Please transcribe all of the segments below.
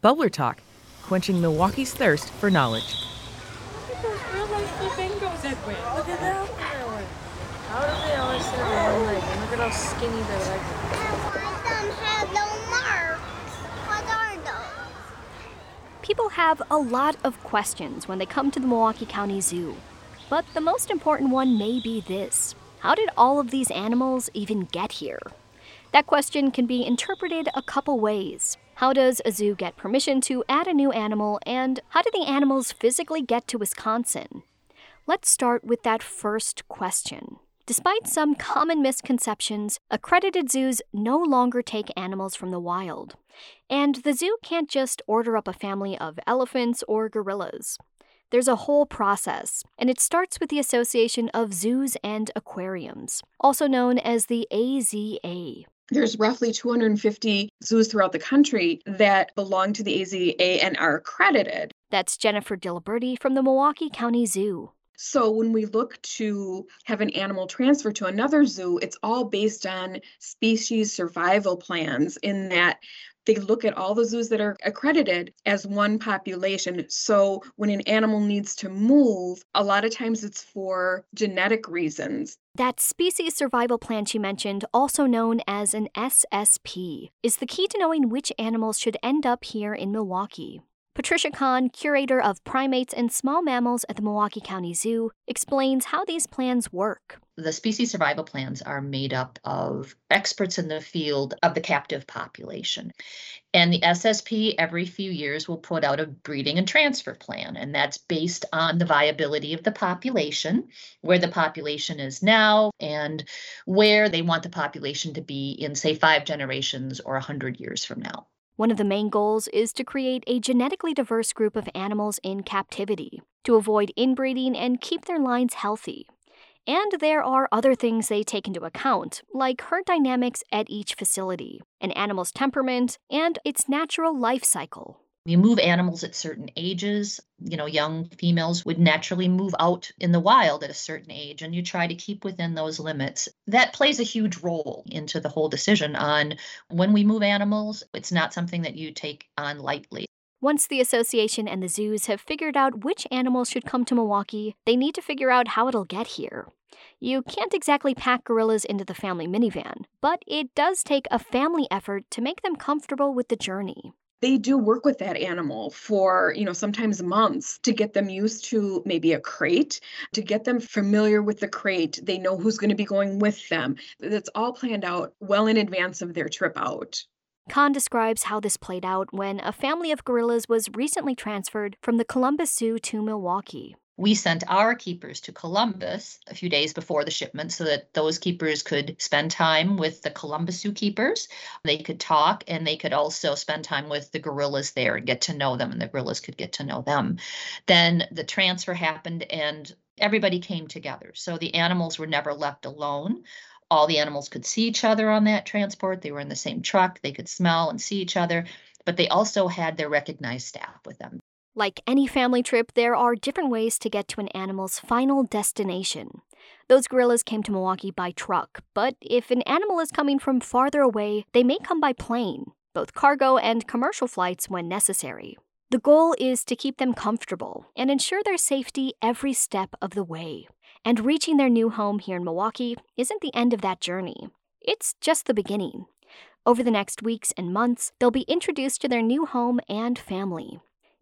Bubbler Talk, quenching Milwaukee's thirst for knowledge. Look at those real life flamingos, Edwin. Look at that. How do they always say one leg? And look at how skinny their legs are. Some have no marks. What are those? People have a lot of questions when they come to the Milwaukee County Zoo. But the most important one may be this How did all of these animals even get here? That question can be interpreted a couple ways. How does a zoo get permission to add a new animal, and how do the animals physically get to Wisconsin? Let's start with that first question. Despite some common misconceptions, accredited zoos no longer take animals from the wild. And the zoo can't just order up a family of elephants or gorillas. There's a whole process, and it starts with the Association of Zoos and Aquariums, also known as the AZA. There's roughly 250 zoos throughout the country that belong to the AZA and are accredited. That's Jennifer Diliberti from the Milwaukee County Zoo. So when we look to have an animal transfer to another zoo, it's all based on species survival plans in that they look at all the zoos that are accredited as one population. So when an animal needs to move, a lot of times it's for genetic reasons. That species survival plan she mentioned, also known as an SSP, is the key to knowing which animals should end up here in Milwaukee. Patricia Kahn, curator of primates and small mammals at the Milwaukee County Zoo, explains how these plans work. The species survival plans are made up of experts in the field of the captive population. And the SSP every few years will put out a breeding and transfer plan, and that's based on the viability of the population, where the population is now, and where they want the population to be in, say, five generations or 100 years from now. One of the main goals is to create a genetically diverse group of animals in captivity, to avoid inbreeding and keep their lines healthy. And there are other things they take into account, like herd dynamics at each facility, an animal's temperament, and its natural life cycle. You move animals at certain ages. You know, young females would naturally move out in the wild at a certain age, and you try to keep within those limits. That plays a huge role into the whole decision on when we move animals. It's not something that you take on lightly. Once the association and the zoos have figured out which animals should come to Milwaukee, they need to figure out how it'll get here. You can't exactly pack gorillas into the family minivan, but it does take a family effort to make them comfortable with the journey they do work with that animal for you know sometimes months to get them used to maybe a crate to get them familiar with the crate they know who's going to be going with them. That's all planned out well in advance of their trip out. Kahn describes how this played out when a family of gorillas was recently transferred from the Columbus Zoo to Milwaukee we sent our keepers to Columbus a few days before the shipment so that those keepers could spend time with the Columbus zoo keepers. They could talk and they could also spend time with the gorillas there and get to know them, and the gorillas could get to know them. Then the transfer happened and everybody came together. So the animals were never left alone. All the animals could see each other on that transport. They were in the same truck. They could smell and see each other, but they also had their recognized staff with them. Like any family trip, there are different ways to get to an animal's final destination. Those gorillas came to Milwaukee by truck, but if an animal is coming from farther away, they may come by plane, both cargo and commercial flights when necessary. The goal is to keep them comfortable and ensure their safety every step of the way. And reaching their new home here in Milwaukee isn't the end of that journey, it's just the beginning. Over the next weeks and months, they'll be introduced to their new home and family.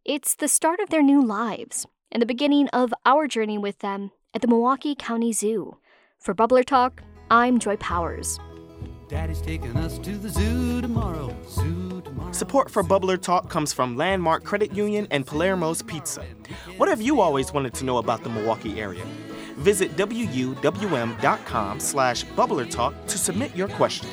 It's the start of their new lives and the beginning of our journey with them at the Milwaukee County Zoo. For Bubbler Talk, I'm Joy Powers. Daddy's taking us to the zoo tomorrow. Zoo tomorrow. Support for Bubbler Talk comes from Landmark Credit Union and Palermo's Pizza. What have you always wanted to know about the Milwaukee area? Visit wuwm.com slash bubblertalk to submit your question.